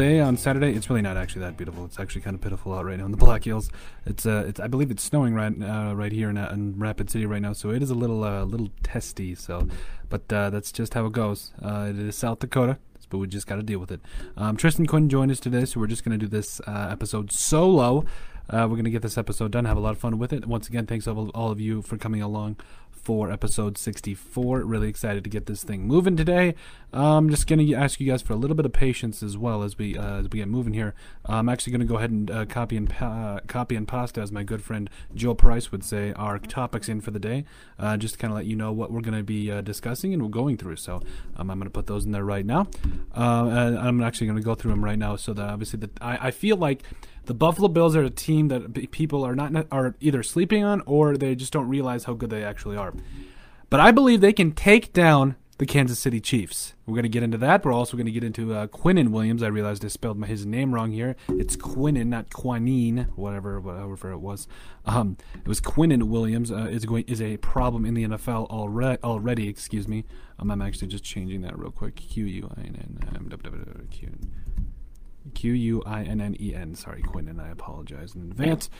day on Saturday. It's really not actually that beautiful. It's actually kind of pitiful out right now in the Black Hills. It's uh, it's I believe it's snowing right uh, right here in, uh, in Rapid City right now, so it is a little uh, little testy. So, but uh, that's just how it goes. Uh, it is South Dakota but we just got to deal with it. Um, Tristan Quinn joined us today, so we're just going to do this uh, episode solo. Uh, we're going to get this episode done, have a lot of fun with it. Once again, thanks all, all of you for coming along for episode 64. Really excited to get this thing moving today. I'm um, just going to ask you guys for a little bit of patience as well as we uh, as we get moving here. I'm actually going to go ahead and uh, copy and pa- uh, copy and pasta, as my good friend Joe Price would say, our topics in for the day, uh, just to kind of let you know what we're going to be uh, discussing and we're going through. So um, I'm going to put those in there right now. Uh, I'm actually going to go through them right now, so that obviously that I, I feel like the Buffalo Bills are a team that people are not are either sleeping on or they just don't realize how good they actually are. But I believe they can take down the Kansas City Chiefs. We're going to get into that. We're also going to get into uh, Quinnen Williams. I realized I spelled his name wrong here. It's Quinnen, not Quinine, whatever, whatever it was. Um, it was Quinnen Williams uh, is going is a problem in the NFL already. Already, excuse me. Um, I'm actually just changing that real quick. Q U I N M Q. U I N N E N. Sorry, Quinn, and I apologize in advance.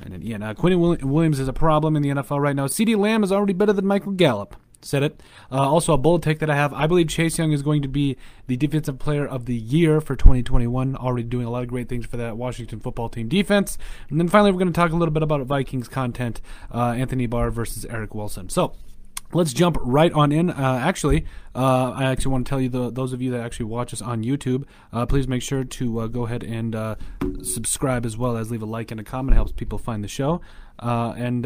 And then, yeah, uh, Quinn Williams is a problem in the NFL right now. CeeDee Lamb is already better than Michael Gallup. Said it. Uh, also, a bullet take that I have. I believe Chase Young is going to be the defensive player of the year for 2021. Already doing a lot of great things for that Washington football team defense. And then finally, we're going to talk a little bit about Vikings content. Uh, Anthony Barr versus Eric Wilson. So, Let's jump right on in. Uh, actually, uh, I actually want to tell you the, those of you that actually watch us on YouTube, uh, please make sure to uh, go ahead and uh, subscribe as well as leave a like and a comment. It helps people find the show. Uh, and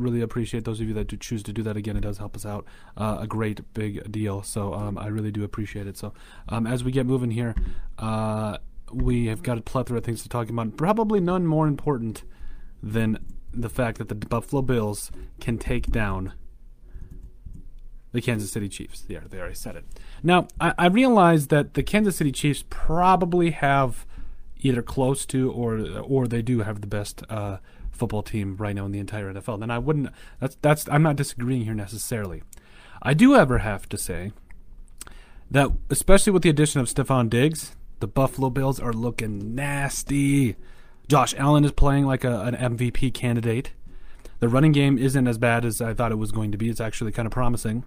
really appreciate those of you that do choose to do that. Again, it does help us out a great big deal. So um, I really do appreciate it. So um, as we get moving here, we have got a plethora of things to talk about. Probably none more important than the fact that the Buffalo Bills can take down the Kansas City Chiefs. Yeah, they already said it. Now, I, I realize that the Kansas City Chiefs probably have either close to or or they do have the best uh, football team right now in the entire NFL. And I wouldn't. That's that's. I'm not disagreeing here necessarily. I do ever have to say that, especially with the addition of Stefon Diggs, the Buffalo Bills are looking nasty. Josh Allen is playing like a, an MVP candidate. The running game isn't as bad as I thought it was going to be. It's actually kind of promising.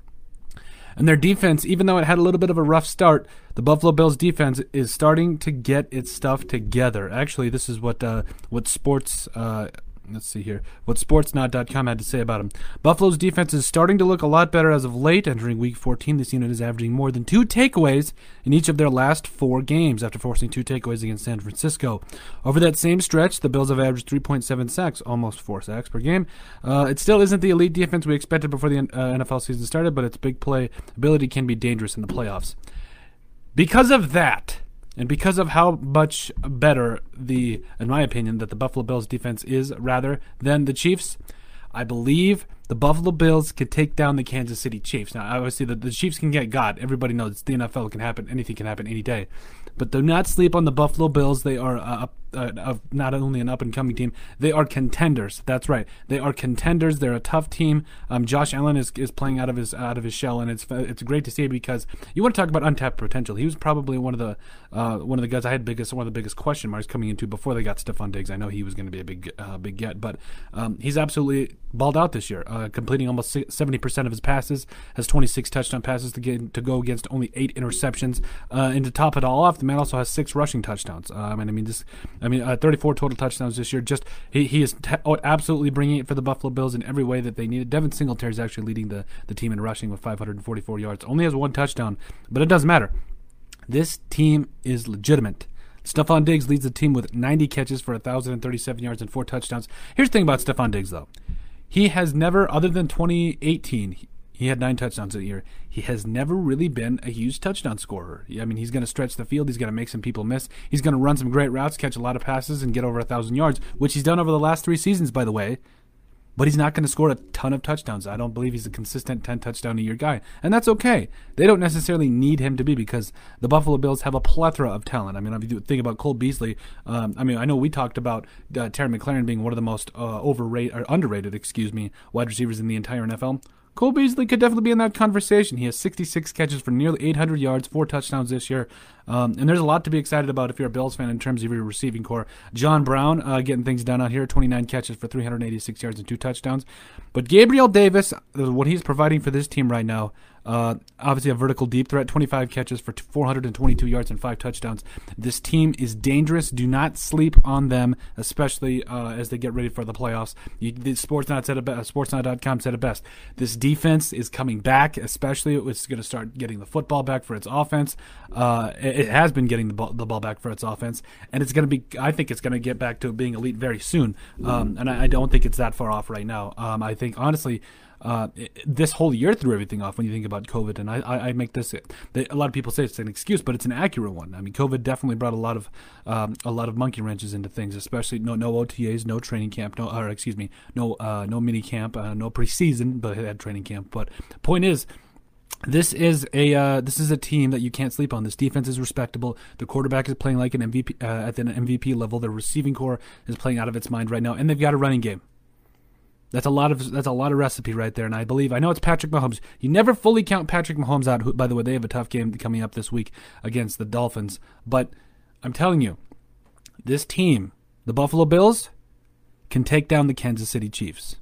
And their defense, even though it had a little bit of a rough start, the Buffalo Bills defense is starting to get its stuff together. Actually, this is what uh, what sports uh, let's see here what sportsnaut.com had to say about him. Buffalo's defense is starting to look a lot better as of late. Entering week 14, this unit is averaging more than two takeaways in each of their last four games after forcing two takeaways against San Francisco. Over that same stretch, the Bills have averaged 3.7 sacks, almost four sacks per game. Uh, it still isn't the elite defense we expected before the uh, NFL season started, but its big play ability can be dangerous in the playoffs. Because of that, and because of how much better the, in my opinion, that the Buffalo Bills defense is rather than the Chiefs, I believe the Buffalo Bills could take down the Kansas City Chiefs. Now, obviously, the, the Chiefs can get God. Everybody knows the NFL. Can happen. Anything can happen any day. But do not sleep on the Buffalo Bills. They are uh, a, a, a, not only an up and coming team, they are contenders. That's right. They are contenders. They're a tough team. Um, Josh Allen is, is playing out of his out of his shell, and it's it's great to see because you want to talk about untapped potential. He was probably one of the uh, one of the guys I had biggest one of the biggest question marks coming into before they got Stefon Diggs. I know he was going to be a big uh, big get, but um, he's absolutely balled out this year, uh, completing almost seventy percent of his passes, has twenty six touchdown passes to get to go against only eight interceptions, uh, and to top it all off, the man also has six rushing touchdowns. Um, and I mean this, I mean uh, thirty four total touchdowns this year. Just he, he is te- oh, absolutely bringing it for the Buffalo Bills in every way that they need it. Devin Singletary is actually leading the the team in rushing with five hundred and forty four yards. Only has one touchdown, but it doesn't matter. This team is legitimate. Stefon Diggs leads the team with 90 catches for 1,037 yards and four touchdowns. Here's the thing about Stefon Diggs, though. He has never, other than 2018, he had nine touchdowns that year. He has never really been a huge touchdown scorer. I mean, he's going to stretch the field. He's going to make some people miss. He's going to run some great routes, catch a lot of passes, and get over a thousand yards, which he's done over the last three seasons, by the way but he's not going to score a ton of touchdowns. I don't believe he's a consistent 10 touchdown a year guy. And that's okay. They don't necessarily need him to be because the Buffalo Bills have a plethora of talent. I mean, if you think about Cole Beasley, um, I mean, I know we talked about uh, Terry McLaurin being one of the most uh, overrated or underrated, excuse me, wide receivers in the entire NFL. Cole Beasley could definitely be in that conversation. He has 66 catches for nearly 800 yards, four touchdowns this year. Um, and there's a lot to be excited about if you're a Bills fan in terms of your receiving corps. John Brown uh, getting things done out here, 29 catches for 386 yards and two touchdowns. But Gabriel Davis, uh, what he's providing for this team right now, uh, obviously, a vertical deep threat, 25 catches for 422 yards and five touchdowns. This team is dangerous. Do not sleep on them, especially uh, as they get ready for the playoffs. You, Sportsnet said it best, Sportsnet.com said it best. This defense is coming back, especially it's going to start getting the football back for its offense. Uh, it, it, has been getting the ball, the ball back for its offense, and it's going to be. I think it's going to get back to being elite very soon. Um, and I, I, don't think it's that far off right now. Um, I think honestly uh, this whole year threw everything off when you think about COVID. And I, I, make this a lot of people say it's an excuse, but it's an accurate one. I mean, COVID definitely brought a lot of um, a lot of monkey wrenches into things, especially no no OTAs, no training camp, no or excuse me, no uh, no mini camp, uh, no preseason, but had training camp. But the point is this is a uh, this is a team that you can't sleep on. This defense is respectable. The quarterback is playing like an MVP uh, at an MVP level. The receiving corps is playing out of its mind right now, and they've got a running game. That's a lot of that's a lot of recipe right there, and I believe I know it's Patrick Mahomes. You never fully count Patrick Mahomes out. Who, by the way, they have a tough game coming up this week against the Dolphins. But I'm telling you, this team, the Buffalo Bills, can take down the Kansas City Chiefs.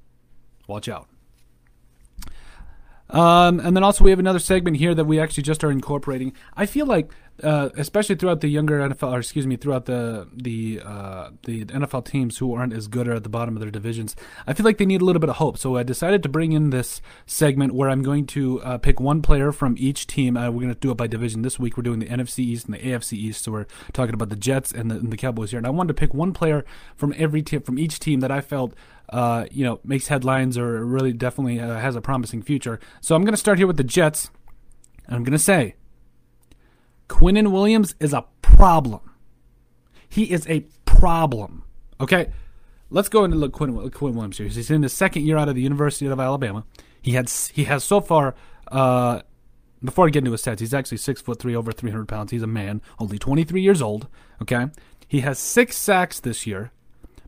Watch out. Um, and then also we have another segment here that we actually just are incorporating. I feel like uh, especially throughout the younger NFL, or excuse me, throughout the the uh, the NFL teams who aren't as good or at the bottom of their divisions, I feel like they need a little bit of hope. So I decided to bring in this segment where I'm going to uh, pick one player from each team. Uh, we're going to do it by division this week. We're doing the NFC East and the AFC East, so we're talking about the Jets and the, and the Cowboys here. And I wanted to pick one player from every team, from each team that I felt uh, you know makes headlines or really definitely uh, has a promising future. So I'm going to start here with the Jets. And I'm going to say Quinnen Williams is a problem. He is a problem. Okay? Let's go into look Quinn, Quinn Williams here. He's in his second year out of the University of Alabama. He had he has so far uh, before I get into his stats, he's actually six foot three, over three hundred pounds. He's a man, only twenty three years old. Okay, he has six sacks this year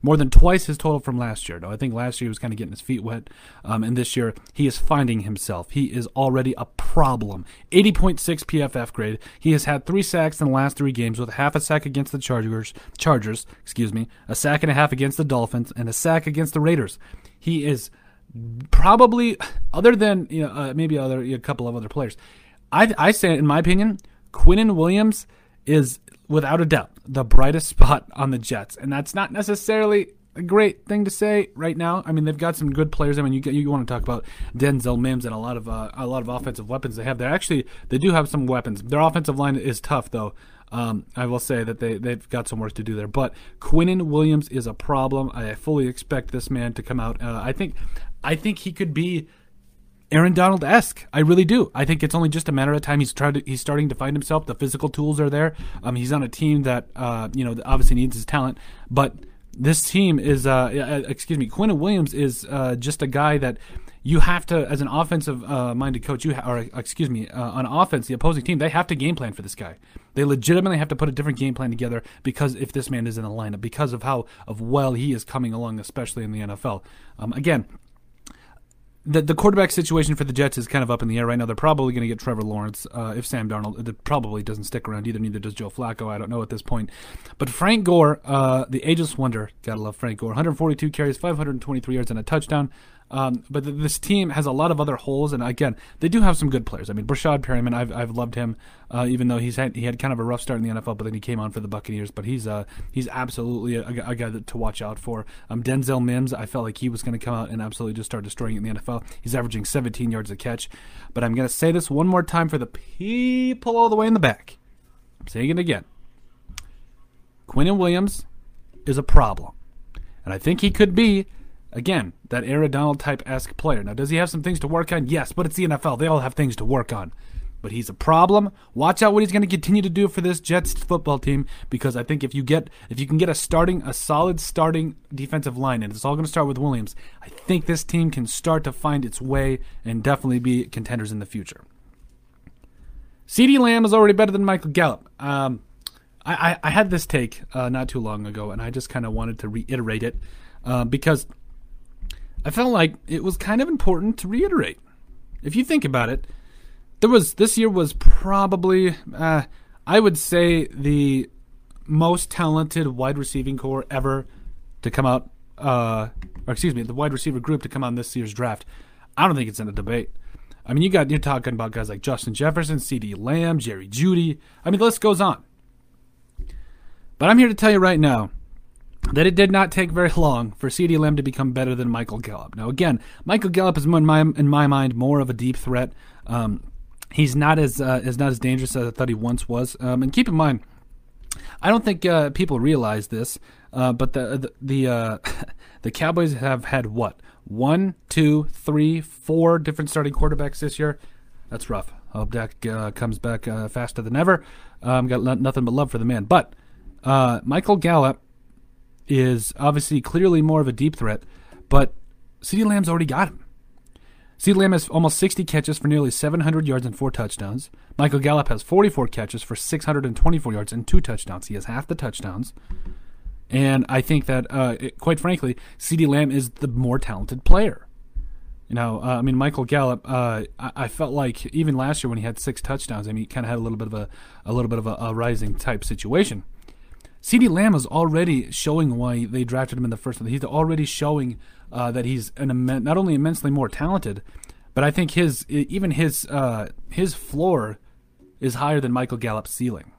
more than twice his total from last year. Though I think last year he was kind of getting his feet wet, um, and this year he is finding himself. He is already a problem. 80.6 PFF grade. He has had three sacks in the last three games, with half a sack against the Chargers, Chargers, excuse me, a sack and a half against the Dolphins, and a sack against the Raiders. He is probably, other than you know uh, maybe other a couple of other players, I I say in my opinion, Quinnen Williams is without a doubt, the brightest spot on the Jets. And that's not necessarily a great thing to say right now. I mean, they've got some good players. I mean, you get, you want to talk about Denzel Mims and a lot of uh, a lot of offensive weapons they have. They actually they do have some weapons. Their offensive line is tough though. Um, I will say that they they've got some work to do there. But Quinnen Williams is a problem. I fully expect this man to come out. Uh, I think I think he could be Aaron Donald esque. I really do. I think it's only just a matter of time. He's tried. To, he's starting to find himself. The physical tools are there. Um, he's on a team that uh, you know obviously needs his talent, but this team is uh, uh excuse me, Quinnen Williams is uh, just a guy that you have to, as an offensive uh, minded coach, you ha- or excuse me, uh, on offense, the opposing team, they have to game plan for this guy. They legitimately have to put a different game plan together because if this man is in the lineup, because of how of well he is coming along, especially in the NFL. Um, again, the the quarterback situation for the Jets is kind of up in the air right now. They're probably going to get Trevor Lawrence uh, if Sam Darnold probably doesn't stick around either. Neither does Joe Flacco. I don't know at this point. But Frank Gore, uh, the ageless wonder, gotta love Frank Gore. 142 carries, 523 yards, and a touchdown. Um, but th- this team has a lot of other holes, and again, they do have some good players. I mean, Breshad Perriman, I've I've loved him, uh, even though he's had he had kind of a rough start in the NFL, but then he came on for the Buccaneers. But he's uh he's absolutely a, a guy to watch out for. Um, Denzel Mims, I felt like he was going to come out and absolutely just start destroying it in the NFL. He's averaging 17 yards a catch. But I'm going to say this one more time for the people all the way in the back. I'm saying it again. Quinnen Williams is a problem, and I think he could be Again, that Aaron Donald type esque player. Now, does he have some things to work on? Yes, but it's the NFL. They all have things to work on. But he's a problem. Watch out what he's going to continue to do for this Jets football team because I think if you get if you can get a starting a solid starting defensive line and it's all going to start with Williams, I think this team can start to find its way and definitely be contenders in the future. CeeDee Lamb is already better than Michael Gallup. Um, I, I, I, had this take uh, not too long ago, and I just kind of wanted to reiterate it uh, because I felt like it was kind of important to reiterate. if you think about it, there was this year was probably uh, I would say the most talented wide receiving corps ever to come out. Uh, or excuse me, the wide receiver group to come in this year's draft. I don't think it's in a debate. I mean, you got you're talking about guys like Justin Jefferson, CeeDee Lamb, Jerry Jeudy. I mean, the list goes on. But I'm here to tell you right now that it did not take very long for CeeDee Lamb to become better than Michael Gallup. Now, again, Michael Gallup is in my in my mind more of a deep threat. Um, he's not as uh, is not as dangerous as I thought he once was. Um, and keep in mind, I don't think uh, people realize this, uh, but the the the, uh, the Cowboys have had what one, two, three, four different starting quarterbacks this year. That's rough. Hope Dak uh, comes back uh, faster than ever. Um, got nothing but love for the man, but Michael Gallup is obviously clearly more of a deep threat, but CeeDee Lamb's already got him. CeeDee Lamb has almost 60 catches for nearly 700 yards and four touchdowns. Michael Gallup has 44 catches for 624 yards and two touchdowns. He has half the touchdowns. And I think that, uh, it, quite frankly, CeeDee Lamb is the more talented player. You know, uh, I mean, Michael Gallup. Uh, I, I, felt like even last year when he had six touchdowns, I mean, he kind of had a little bit of a, a little bit of a, a rising type situation. CeeDee Lamb is already showing why they drafted him in the first. He's already showing uh, that he's an not only immensely more talented, but I think his even his uh, his floor is higher than Michael Gallup's ceiling.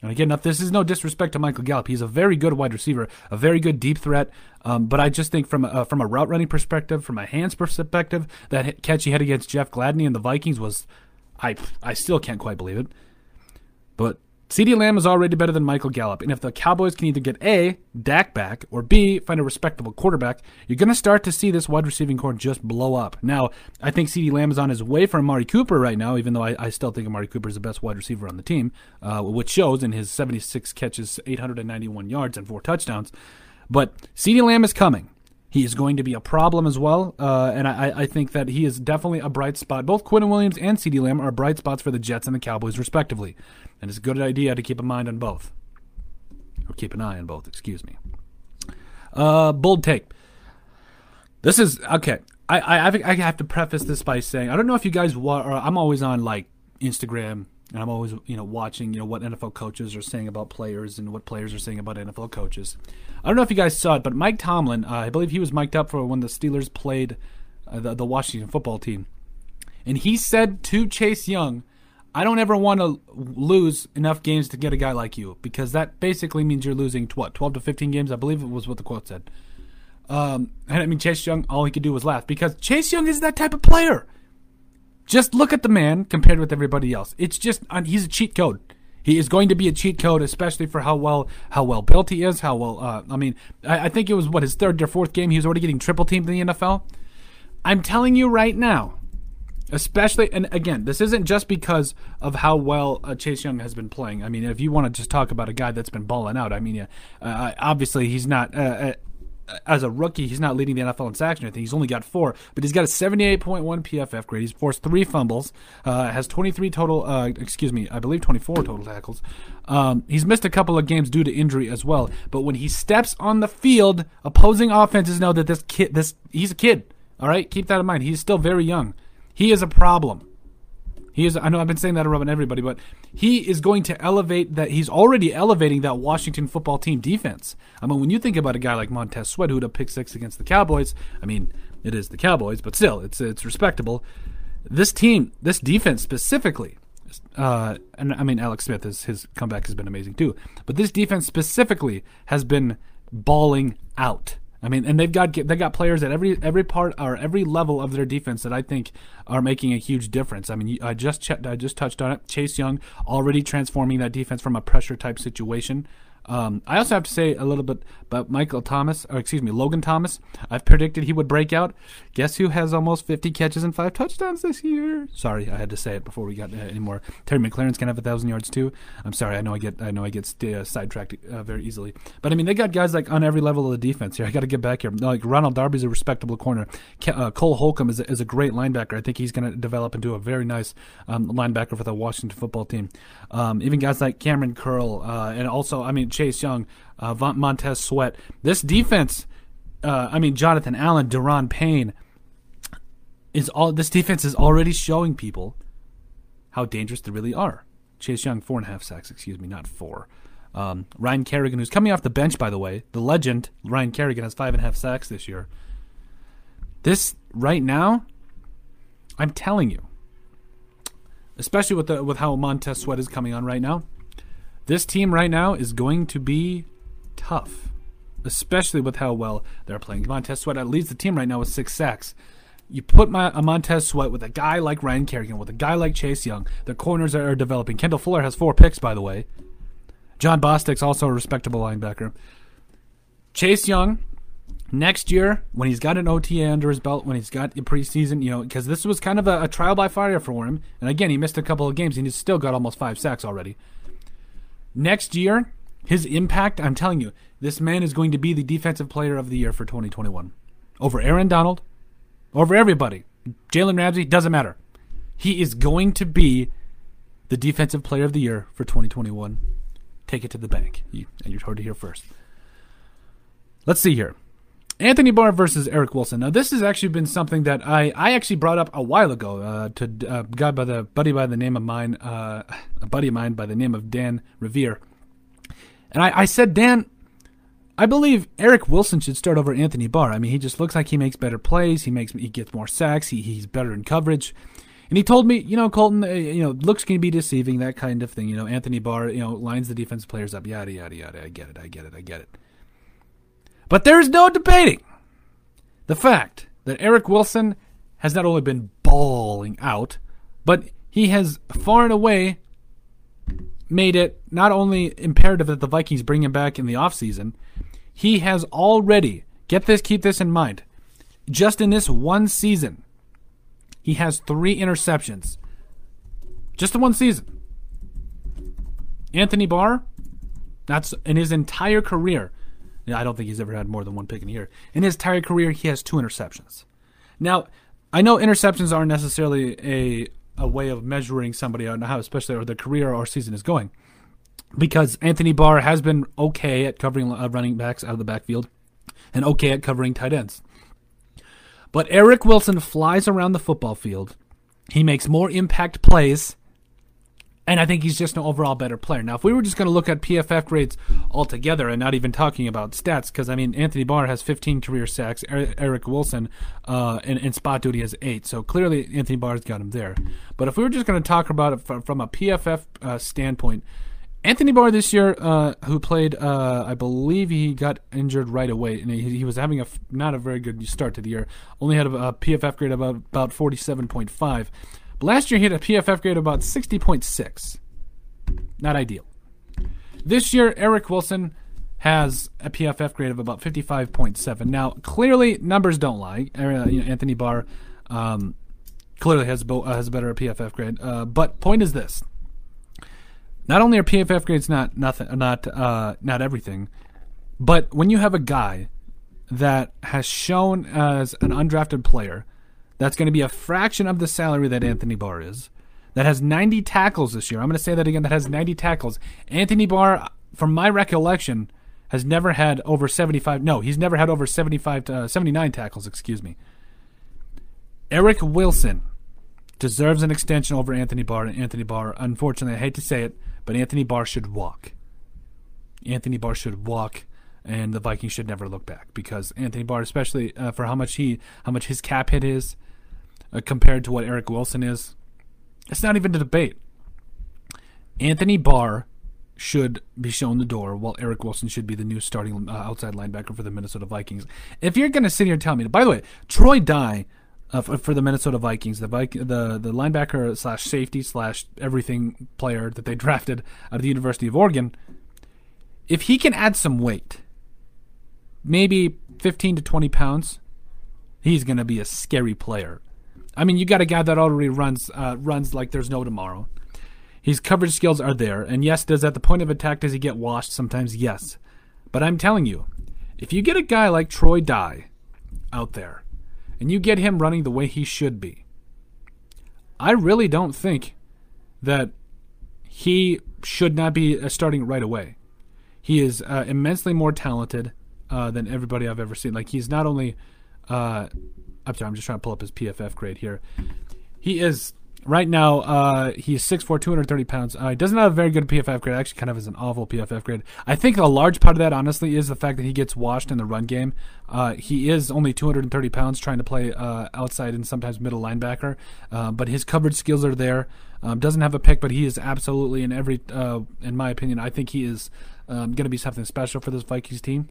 And again, this is no disrespect to Michael Gallup. He's a very good wide receiver, a very good deep threat. Um, but I just think from a, uh, from a route running perspective, from a hands perspective, that catch he had against Jeff Gladney and the Vikings was, I I still can't quite believe it. But CeeDee Lamb is already better than Michael Gallup. And if the Cowboys can either get A, Dak back, or B, find a respectable quarterback, you're going to start to see this wide receiving corps just blow up. Now, I think CeeDee Lamb is on his way for Amari Cooper right now, even though I, I still think Amari Cooper is the best wide receiver on the team, uh, which shows in his 76 catches, 891 yards, and four touchdowns. But CeeDee Lamb is coming. He is going to be a problem as well, uh, and I, I, think that he is definitely a bright spot. Both Quinnen Williams and CeeDee Lamb are bright spots for the Jets and the Cowboys, respectively, and it's a good idea to keep a mind on both, or keep an eye on both. Excuse me. Uh, bold take. This is okay. I, I I have to preface this by saying I don't know if you guys. I'm always on like Instagram and I'm always you know watching you know what NFL coaches are saying about players and what players are saying about NFL coaches. I don't know if you guys saw it, but Mike Tomlin, uh, I believe he was mic'd up for when the Steelers played uh, the, the Washington football team, and he said to Chase Young, "I don't ever want to lose enough games to get a guy like you because that basically means you're losing what 12 to 15 games. I believe it was what the quote said." Um, and I mean Chase Young, all he could do was laugh because Chase Young is that type of player. Just look at the man compared with everybody else. It's just he's a cheat code. He is going to be a cheat code, especially for how well how well built he is. How well, uh, I mean, I, I, think it was what his third or fourth game. He was already getting triple teamed in the NFL. I'm telling you right now, especially and again, this isn't just because of how well uh, Chase Young has been playing. I mean, if you want to just talk about a guy that's been balling out, I mean, yeah, uh, obviously he's not uh, uh, as a rookie, he's not leading the NFL in sacks or anything. He's only got four, but he's got a 78.1 PFF grade. He's forced three fumbles, uh, has 23 total, uh, excuse me, I believe 24 total tackles. Um, he's missed a couple of games due to injury as well. But when he steps on the field, opposing offenses know that this kid, this he's a kid. All right, keep that in mind. He's still very young. He is a problem. He is. I know I've been saying that around everybody, but he is going to elevate that. He's already elevating that Washington football team defense. I mean, when you think about a guy like Montez Sweat who had a pick six against the Cowboys, I mean, it is the Cowboys, but still, it's it's respectable. This team, this defense specifically, uh, and I mean, Alex Smith, his, his comeback has been amazing too. But this defense specifically has been balling out. I mean, and they've got they got players at every every part or every level of their defense that I think are making a huge difference. I mean, I just checked, I just touched on it. Chase Young already transforming that defense from a pressure type situation um, I also have to say a little bit about Michael Thomas, or excuse me, Logan Thomas. I've predicted he would break out. Guess who has almost 50 catches and five touchdowns this year? Sorry, I had to say it before we got uh, any more. Terry McLaurin's can have a thousand yards too. I'm sorry, I know I get I know I get uh, sidetracked uh, very easily. But I mean, they got guys like on every level of the defense here. I got to get back here. Like Ronald Darby's a respectable corner. Uh, Cole Holcomb is a, is a great linebacker. I think he's to develop into a very nice um, linebacker for the Washington football team. Um, even guys like Kamren Curl uh, and also I mean Chase Young, uh, Montez Sweat. This defense, uh, I mean, Jonathan Allen, Da'Ron Payne, is all this defense is already showing people how dangerous they really are. Chase Young, four and a half sacks, excuse me, not four. Um, Ryan Kerrigan, who's coming off the bench, by the way, the legend Ryan Kerrigan has five and a half sacks this year. This right now, I'm telling you, especially with the with how Montez Sweat is coming on right now, this team right now is going to be tough, especially with how well they're playing. Montez Sweat leads the team right now with six sacks. You put my, a Montez Sweat with a guy like Ryan Kerrigan, with a guy like Chase Young. The corners are, are developing. Kendall Fuller has four picks, by the way. Jon Bostic's also a respectable linebacker. Chase Young, next year, when he's got an OTA under his belt, when he's got the preseason, you know, because this was kind of a, a, trial by fire for him. And again, he missed a couple of games and he's still got almost five sacks already. Next year, his impact, I'm telling you, this man is going to be the defensive player of the year for 2021. Over Aaron Donald, over everybody. Jalen Ramsey, doesn't matter. He is going to be the defensive player of the year for 2021. Take it to the bank. You, and you heard it here first. Let's see here. Anthony Barr versus Eric Wilson. Now, this has actually been something that I, I actually brought up a while ago uh, to a guy by the buddy by the name of mine, uh, a buddy of mine by the name of Dan Revere. And I, I said, Dan, I believe Eric Wilson should start over Anthony Barr. I mean, he just looks like he makes better plays. He makes he gets more sacks. He, he's better in coverage. And he told me, you know, Colton, uh, you know, looks can be deceiving, that kind of thing. You know, Anthony Barr, you know, lines the defense players up, yada yada yada. I get it, I get it, I get it. But there's no debating the fact that Eric Wilson has not only been balling out, but he has far and away made it not only imperative that the Vikings bring him back in the offseason, he has already, get this, keep this in mind, just in this one season, he has three interceptions. Just in one season. Anthony Barr, that's in his entire career, I don't think he's ever had more than one pick in a year. In his entire career, he has two interceptions. Now, I know interceptions aren't necessarily a a way of measuring somebody on how, especially or their career or season is going, because Anthony Barr has been okay at covering uh, running backs out of the backfield, and okay at covering tight ends. But Eric Wilson flies around the football field. He makes more impact plays and I think he's just an overall better player. Now, if we were just going to look at PFF grades altogether and not even talking about stats, because I mean, Anthony Barr has 15 career sacks, Eric Wilson uh, in, in, spot duty has eight. So clearly, Anthony Barr's got him there. But if we were just going to talk about it from, from a PFF uh, standpoint, Anthony Barr this year, uh, who played, uh, I believe he got injured right away, and he, he, was having a not a very good start to the year. Only had a, a PFF grade of about, about 47.5. Last year he had a PFF grade of about 60.6. Not ideal. This year, Eric Wilson has a PFF grade of about 55.7. Now, clearly, numbers don't lie. Uh, you know, Anthony Barr um, clearly has, uh, has a better PFF grade. Uh, but point is this: not only are PFF grades not nothing, not uh, not everything, but when you have a guy that has shown as an undrafted player that's going to be a fraction of the salary that Anthony Barr is. That has 90 tackles this year. I'm going to say that again. That has 90 tackles. Anthony Barr, from my recollection, has never had over 75. No, he's never had over 75 to, uh, 79 tackles. Excuse me. Eric Wilson deserves an extension over Anthony Barr. And Anthony Barr, unfortunately, I hate to say it, but Anthony Barr should walk. Anthony Barr should walk and the Vikings should never look back because Anthony Barr, especially uh, for how much he, how much his cap hit is, uh, compared to what Eric Wilson is. It's not even a debate. Anthony Barr should be shown the door, while Eric Wilson should be the new starting uh, outside linebacker for the Minnesota Vikings. If you're going to sit here and tell me, by the way, Troy Dye uh, for, for, the Minnesota Vikings, the Viking, the the linebacker slash safety slash everything player that they drafted out of the University of Oregon, if he can add some weight, maybe 15 to 20 pounds, he's going to be a scary player. I mean, you got a guy that already runs uh, runs like there's no tomorrow. His coverage skills are there, and yes, does at the point of attack does he get washed sometimes? Yes, but I'm telling you, if you get a guy like Troy Dye out there, and you get him running the way he should be, I really don't think that he should not be uh, starting right away. He is uh, immensely more talented uh, than everybody I've ever seen. Like he's not only uh, I'm sorry, I'm just trying to pull up his PFF grade here. He is right now. Uh, he's 6'4", 230 pounds. Uh, he doesn't have a very good PFF grade. Actually, kind of has an awful PFF grade. I think a large part of that, honestly, is the fact that he gets washed in the run game. Uh, he is only 230 pounds, trying to play uh, outside and sometimes middle linebacker. Uh, but his coverage skills are there. Um, doesn't have a pick, but he is absolutely in every. Uh, in my opinion, I think he is um, going to be something special for this Vikings team.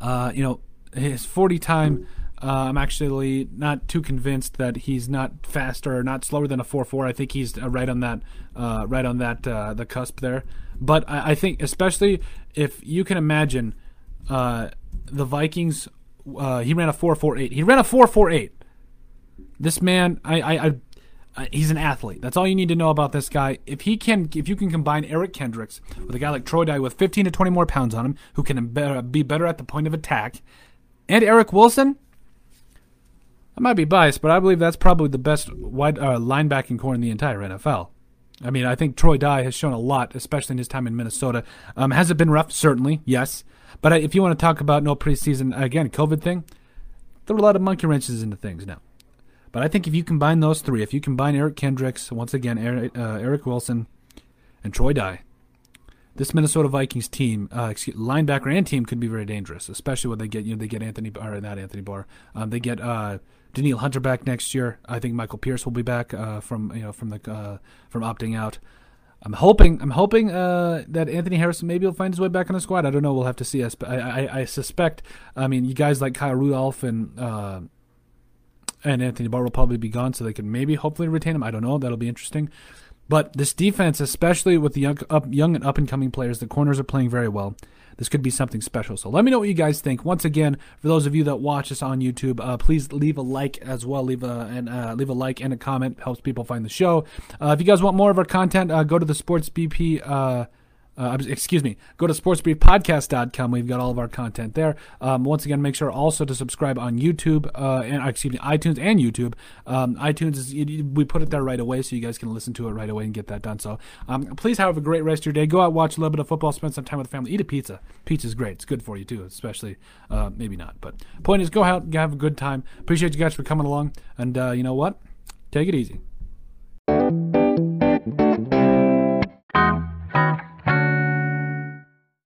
Uh, you know, his 40 time. Uh, I'm actually not too convinced that he's not faster or not slower than a 4-4. I think he's uh, right on that, uh, right on that uh, the cusp there. But I, I, think, especially if you can imagine, uh, the Vikings. Uh, he ran a 4-4-8. He ran a 4-4-8. This man, I, I, I he's an athlete. That's all you need to know about this guy. If he can, if you can combine Eric Kendricks with a guy like Troy Dye with 15 to 20 more pounds on him, who can be better at the point of attack, and Eric Wilson, I might be biased, but I believe that's probably the best wide uh, linebacking corps in the entire NFL. I mean, I think Troy Dye has shown a lot, especially in his time in Minnesota. Um, has it been rough? Certainly, yes. But if you want to talk about no preseason, again, COVID thing, there are a lot of monkey wrenches into things now. But I think if you combine those three, if you combine Eric Kendricks, once again, Eric, uh, Eric Wilson, and Troy Dye, this Minnesota Vikings team, uh, excuse, linebacker and team, could be very dangerous, especially when they get you know they get Anthony or not Anthony Barr, um, they get uh, Danielle Hunter back next year. I think Michael Pierce will be back uh, from you know from the uh, from opting out. I'm hoping I'm hoping uh, that Anthony Harrison maybe will find his way back in the squad. I don't know. We'll have to see. I, I, I suspect. I mean, you guys like Kyle Rudolph and uh, and Anthony Barr will probably be gone, so they can maybe hopefully retain him. I don't know. That'll be interesting. But this defense, especially with the young, up, young and up and coming players, the corners are playing very well. This could be something special. So let me know what you guys think. Once again, for those of you that watch us on YouTube, uh, please leave a like as well. Leave a and uh, leave a like and a comment helps people find the show. Uh, if you guys want more of our content, uh, go to the Sports BP uh, uh, excuse me, go to sportsbriefpodcast.com. We've got all of our content there. Um, once again, make sure also to subscribe on YouTube uh, and excuse me, iTunes and YouTube. Um, iTunes is we put it there right away, so you guys can listen to it right away and get that done. So um, please have a great rest of your day. Go out, watch a little bit of football, spend some time with the family, eat a pizza. Pizza's great. It's good for you too, especially uh, maybe not, but point is, go out, have a good time. Appreciate you guys for coming along, and uh, you know what? Take it easy.